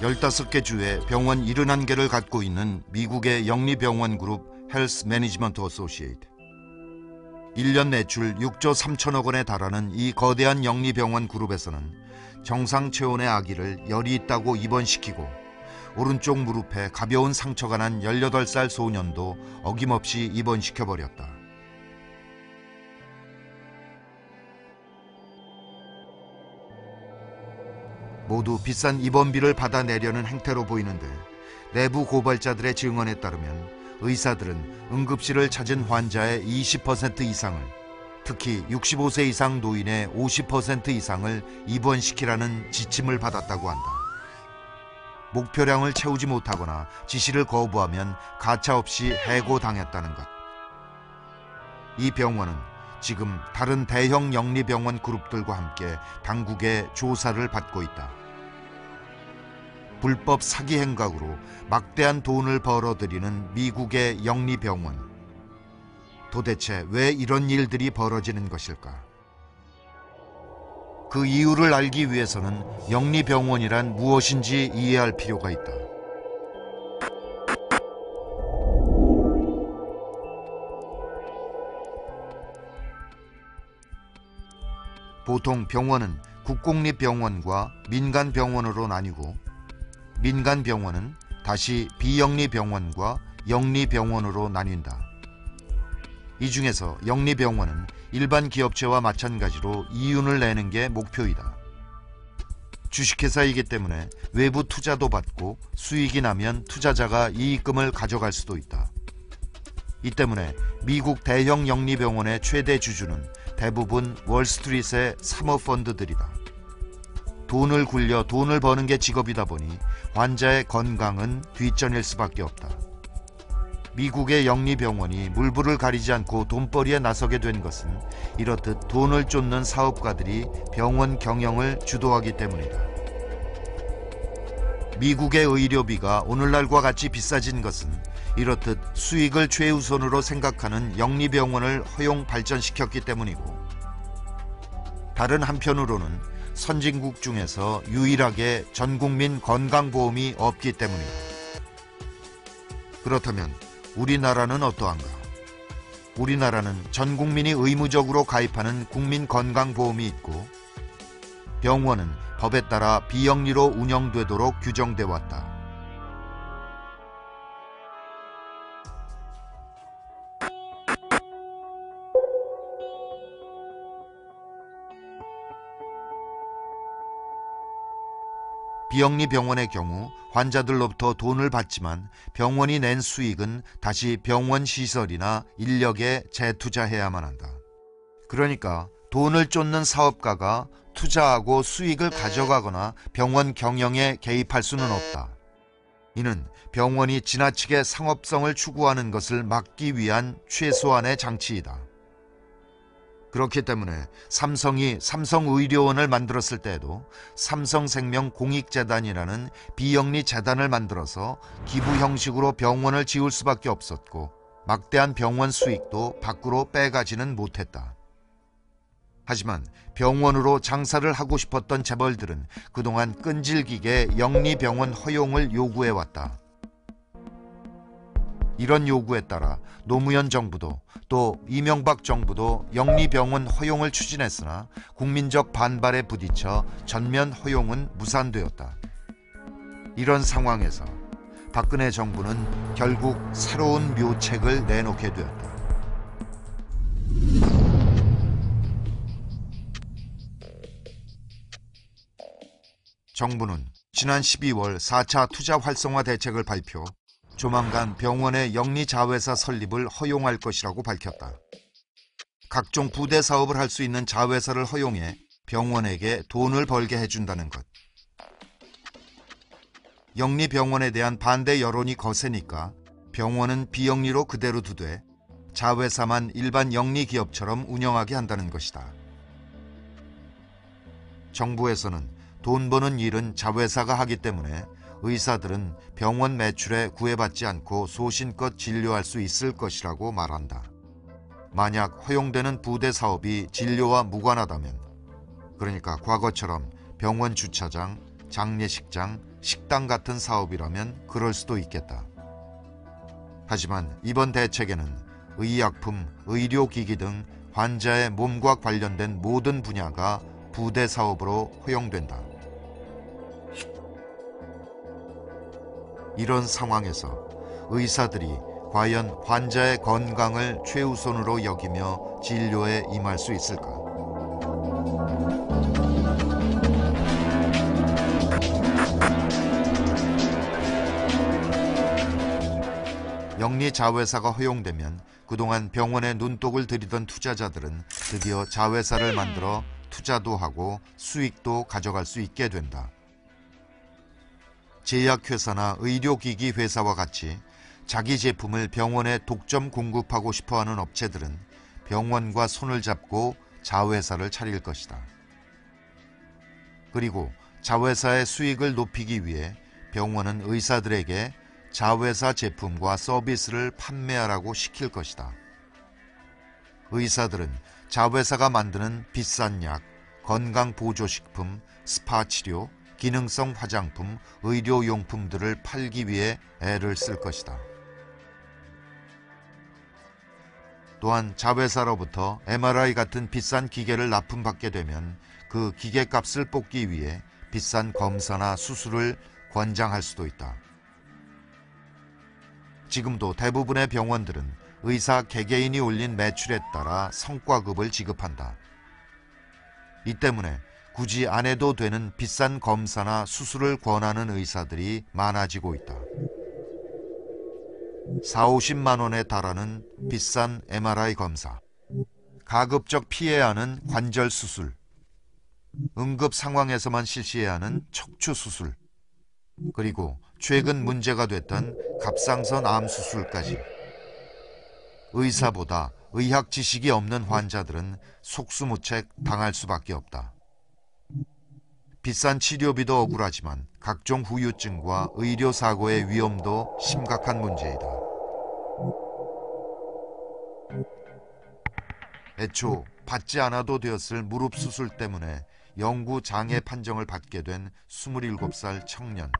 15개 주에 병원 71개를 갖고 있는 미국의 영리병원 그룹 Health Management Associates. 1년 매출 6조 3천억 원에 달하는 이 거대한 영리병원 그룹에서는 정상 체온의 아기를 열이 있다고 입원시키고 오른쪽 무릎에 가벼운 상처가 난 18살 소년도 어김없이 입원시켜 버렸다. 모두 비싼 입원비를 받아내려는 행태로 보이는데 내부 고발자들의 증언에 따르면 의사들은 응급실을 찾은 환자의 20% 이상을 특히 65세 이상 노인의 50% 이상을 입원시키라는 지침을 받았다고 한다. 목표량을 채우지 못하거나 지시를 거부하면 가차없이 해고당했다는 것. 이 병원은 지금 다른 대형 영리병원 그룹들과 함께 당국의 조사를 받고 있다. 불법 사기 행각으로 막대한 돈을 벌어들이는 미국의 영리병원. 도대체 왜 이런 일들이 벌어지는 것일까? 그 이유를 알기 위해서는 영리병원이란 무엇인지 이해할 필요가 있다. 보통 병원은 국공립병원과 민간병원으로 나뉘고 민간병원은 다시 비영리병원과 영리병원으로 나뉜다. 이 중에서 영리병원은 일반 기업체와 마찬가지로 이윤을 내는 게 목표이다. 주식회사이기 때문에 외부 투자도 받고 수익이 나면 투자자가 이익금을 가져갈 수도 있다. 이 때문에 미국 대형 영리병원의 최대 주주는 대부분 월스트리트의 사모펀드들이다. 돈을 굴려 돈을 버는 게 직업이다 보니 환자의 건강은 뒷전일 수밖에 없다. 미국의 영리병원이 물불을 가리지 않고 돈벌이에 나서게 된 것은 이렇듯 돈을 쫓는 사업가들이 병원 경영을 주도하기 때문이다. 미국의 의료비가 오늘날과 같이 비싸진 것은 이렇듯 수익을 최우선으로 생각하는 영리병원을 허용 발전시켰기 때문이고 다른 한편으로는 선진국 중에서 유일하게 전국민 건강보험이 없기 때문이다. 그렇다면 우리나라는 어떠한가? 우리나라는 전 국민이 의무적으로 가입하는 국민건강보험이 있고 병원은 법에 따라 비영리로 운영되도록 규정돼 왔다. 비영리 병원의 경우 환자들로부터 돈을 받지만 병원이 낸 수익은 다시 병원 시설이나 인력에 재투자해야만 한다. 그러니까 돈을 쫓는 사업가가 투자하고 수익을 가져가거나 병원 경영에 개입할 수는 없다. 이는 병원이 지나치게 상업성을 추구하는 것을 막기 위한 최소한의 장치이다. 그렇기 때문에 삼성이 삼성의료원을 만들었을 때에도 삼성생명 공익재단이라는 비영리 재단을 만들어서 기부 형식으로 병원을 지을 수밖에 없었고 막대한 병원 수익도 밖으로 빼가지는 못했다. 하지만 병원으로 장사를 하고 싶었던 재벌들은 그동안 끈질기게 영리병원 허용을 요구해왔다. 이런 요구에 따라 노무현 정부도 또 이명박 정부도 영리병원 허용을 추진했으나 국민적 반발에 부딪혀 전면 허용은 무산되었다. 이런 상황에서 박근혜 정부는 결국 새로운 묘책을 내놓게 되었다. 정부는 지난 12월 4차 투자 활성화 대책을 발표, 조만간 병원의 영리 자회사 설립을 허용할 것이라고 밝혔다. 각종 부대 사업을 할 수 있는 자회사를 허용해 병원에게 돈을 벌게 해준다는 것. 영리 병원에 대한 반대 여론이 거세니까 병원은 비영리로 그대로 두되 자회사만 일반 영리 기업처럼 운영하게 한다는 것이다. 정부에서는 돈 버는 일은 자회사가 하기 때문에 의사들은 병원 매출에 구애받지 않고 소신껏 진료할 수 있을 것이라고 말한다. 만약 허용되는 부대 사업이 진료와 무관하다면, 그러니까 과거처럼 병원 주차장, 장례식장, 식당 같은 사업이라면 그럴 수도 있겠다. 하지만 이번 대책에는 의약품, 의료기기 등 환자의 몸과 관련된 모든 분야가 부대 사업으로 허용된다. 이런 상황에서 의사들이 과연 환자의 건강을 최우선으로 여기며 진료에 임할 수 있을까? 영리 자회사가 허용되면 그동안 병원에 눈독을 들이던 투자자들은 드디어 자회사를 만들어 투자도 하고 수익도 가져갈 수 있게 된다. 제약회사나 의료기기 회사와 같이 자기 제품을 병원에 독점 공급하고 싶어 하는 업체들은 병원과 손을 잡고 자회사를 차릴 것이다. 그리고 자회사의 수익을 높이기 위해 병원은 의사들에게 자회사 제품과 서비스를 판매하라고 시킬 것이다. 의사들은 자회사가 만드는 비싼 약, 건강보조식품, 스파 치료, 기능성 화장품, 의료용품들을 팔기 위해 애를 쓸 것이다. 또한 자회사로부터 MRI 같은 비싼 기계를 납품받게 되면 그 기계 값을 뽑기 위해 비싼 검사나 수술을 권장할 수도 있다. 지금도 대부분의 병원들은 의사 개개인이 올린 매출에 따라 성과급을 지급한다. 이 때문에 굳이 안 해도 되는 비싼 검사나 수술을 권하는 의사들이 많아지고 있다. 4, 50만 원에 달하는 비싼 MRI 검사, 가급적 피해야 하는 관절 수술, 응급 상황에서만 실시해야 하는 척추 수술, 그리고 최근 문제가 됐던 갑상선 암 수술까지 의사보다 의학 지식이 없는 환자들은 속수무책 당할 수밖에 없다. 비싼 치료비도 억울하지만 각종 후유증과 의료 사고의 위험도 심각한 문제이다. 애초 받지 않아도 되었을 무릎 수술 때문에 영구 장애 판정을 받게 된 27살 청년.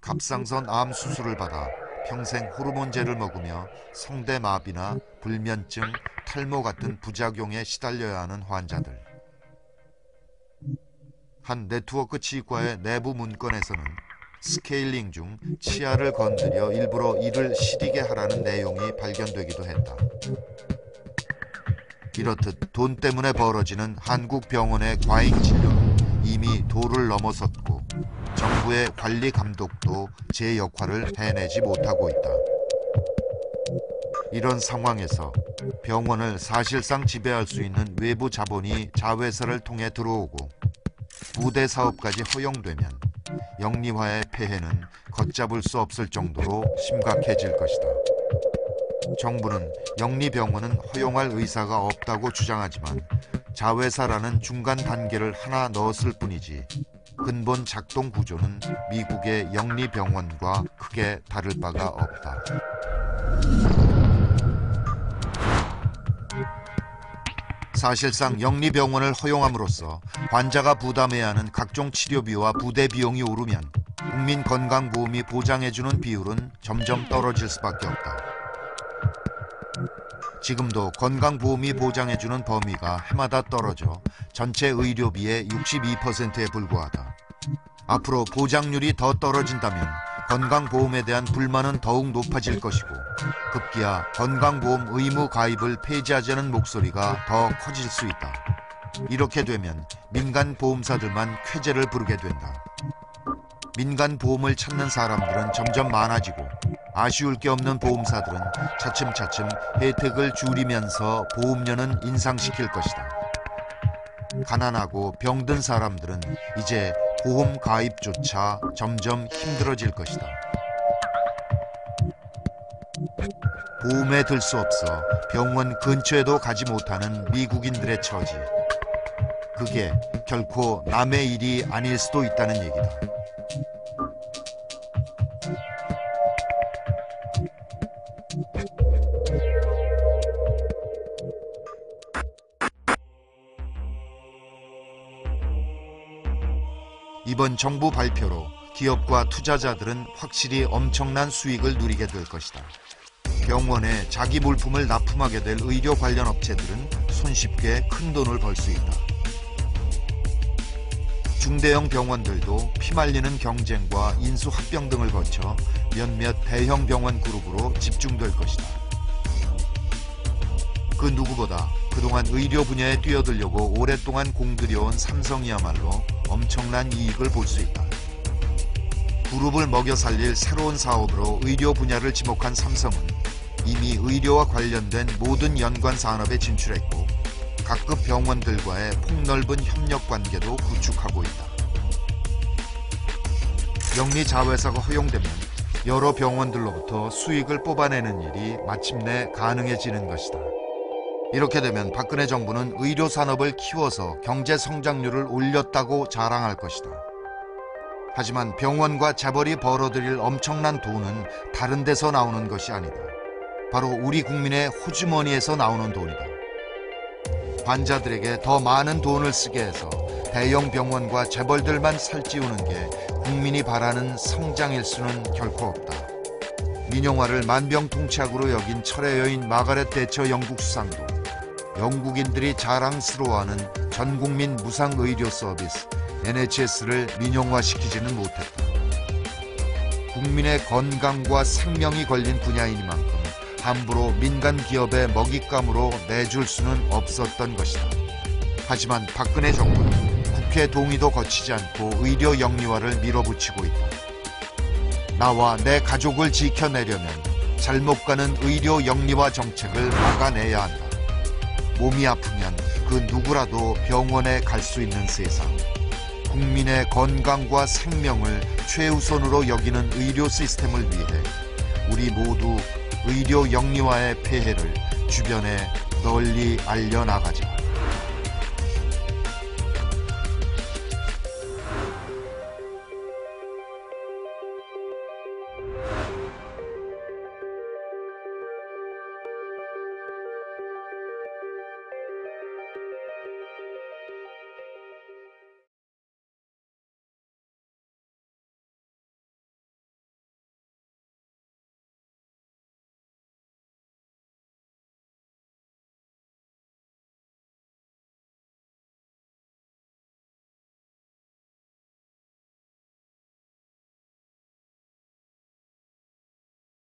갑상선 암 수술을 받아 평생 호르몬제를 먹으며 성대마비나 불면증, 탈모 같은 부작용에 시달려야 하는 환자들. 한 네트워크 치과의 내부 문건에서는 스케일링 중 치아를 건드려 일부러 이를 시리게 하라는 내용이 발견되기도 했다. 이렇듯 돈 때문에 벌어지는 한국 병원의 과잉 진료는 이미 도를 넘어섰고 정부의 관리 감독도 제 역할을 해내지 못하고 있다. 이런 상황에서 병원을 사실상 지배할 수 있는 외부 자본이 자회사를 통해 들어오고 부대 사업까지 허용되면 영리화의 폐해는 걷잡을 수 없을 정도로 심각해질 것이다. 정부는 영리병원은 허용할 의사가 없다고 주장하지만 자회사라는 중간 단계를 하나 넣었을 뿐이지 근본 작동 구조는 미국의 영리병원과 크게 다를 바가 없다. 사실상 영리병원을 허용함으로써 환자가 부담해야 하는 각종 치료비와 부대 비용이 오르면 국민 건강보험이 보장해주는 비율은 점점 떨어질 수밖에 없다. 지금도 건강보험이 보장해주는 범위가 해마다 떨어져 전체 의료비의 62%에 불과하다. 앞으로 보장률이 더 떨어진다면 건강보험에 대한 불만은 더욱 높아질 것이고 급기야 건강보험 의무 가입을 폐지하자는 목소리가 더 커질 수 있다. 이렇게 되면 민간 보험사들만 쾌재를 부르게 된다. 민간 보험을 찾는 사람들은 점점 많아지고 아쉬울 게 없는 보험사들은 차츰차츰 혜택을 줄이면서 보험료는 인상시킬 것이다. 가난하고 병든 사람들은 이제 보험 가입조차 점점 힘들어질 것이다. 보험에 들 수 없어 병원 근처에도 가지 못하는 미국인들의 처지. 그게 결코 남의 일이 아닐 수도 있다는 얘기다. 이번 정부 발표로 기업과 투자자들은 확실히 엄청난 수익을 누리게 될 것이다. 병원에 자기 물품을 납품하게 될 의료 관련 업체들은 손쉽게 큰 돈을 벌 수 있다. 중대형 병원들도 피말리는 경쟁과 인수 합병 등을 거쳐 몇몇 대형 병원 그룹으로 집중될 것이다. 그 누구보다 그동안 의료 분야에 뛰어들려고 오랫동안 공들여온 삼성이야말로 엄청난 이익을 볼 수 있다. 그룹을 먹여 살릴 새로운 사업으로 의료 분야를 지목한 삼성은 이미 의료와 관련된 모든 연관 산업에 진출했고 각급 병원들과의 폭넓은 협력 관계도 구축하고 있다. 영리 자회사가 허용되면 여러 병원들로부터 수익을 뽑아내는 일이 마침내 가능해지는 것이다. 이렇게 되면 박근혜 정부는 의료 산업을 키워서 경제 성장률을 올렸다고 자랑할 것이다. 하지만 병원과 재벌이 벌어들일 엄청난 돈은 다른 데서 나오는 것이 아니다. 바로 우리 국민의 호주머니에서 나오는 돈이다. 환자들에게 더 많은 돈을 쓰게 해서 대형 병원과 재벌들만 살찌우는 게 국민이 바라는 성장일 수는 결코 없다. 민영화를 만병통치약으로 여긴 철의 여인 마가렛 대처 영국 수상도 영국인들이 자랑스러워하는 전국민 무상 의료 서비스 NHS를 민영화시키지는 못했다. 국민의 건강과 생명이 걸린 분야이니만큼 함부로 민간 기업의 먹잇감으로 내줄 수는 없었던 것이다. 하지만 박근혜 정부는 국회 동의도 거치지 않고 의료 영리화를 밀어붙이고 있다. 나와 내 가족을 지켜내려면 잘못 가는 의료 영리화 정책을 막아내야 한다. 몸이 아프면 그 누구라도 병원에 갈 수 있는 세상. 국민의 건강과 생명을 최우선으로 여기는 의료 시스템을 위해 우리 모두 의료 영리화의 폐해를 주변에 널리 알려나가자.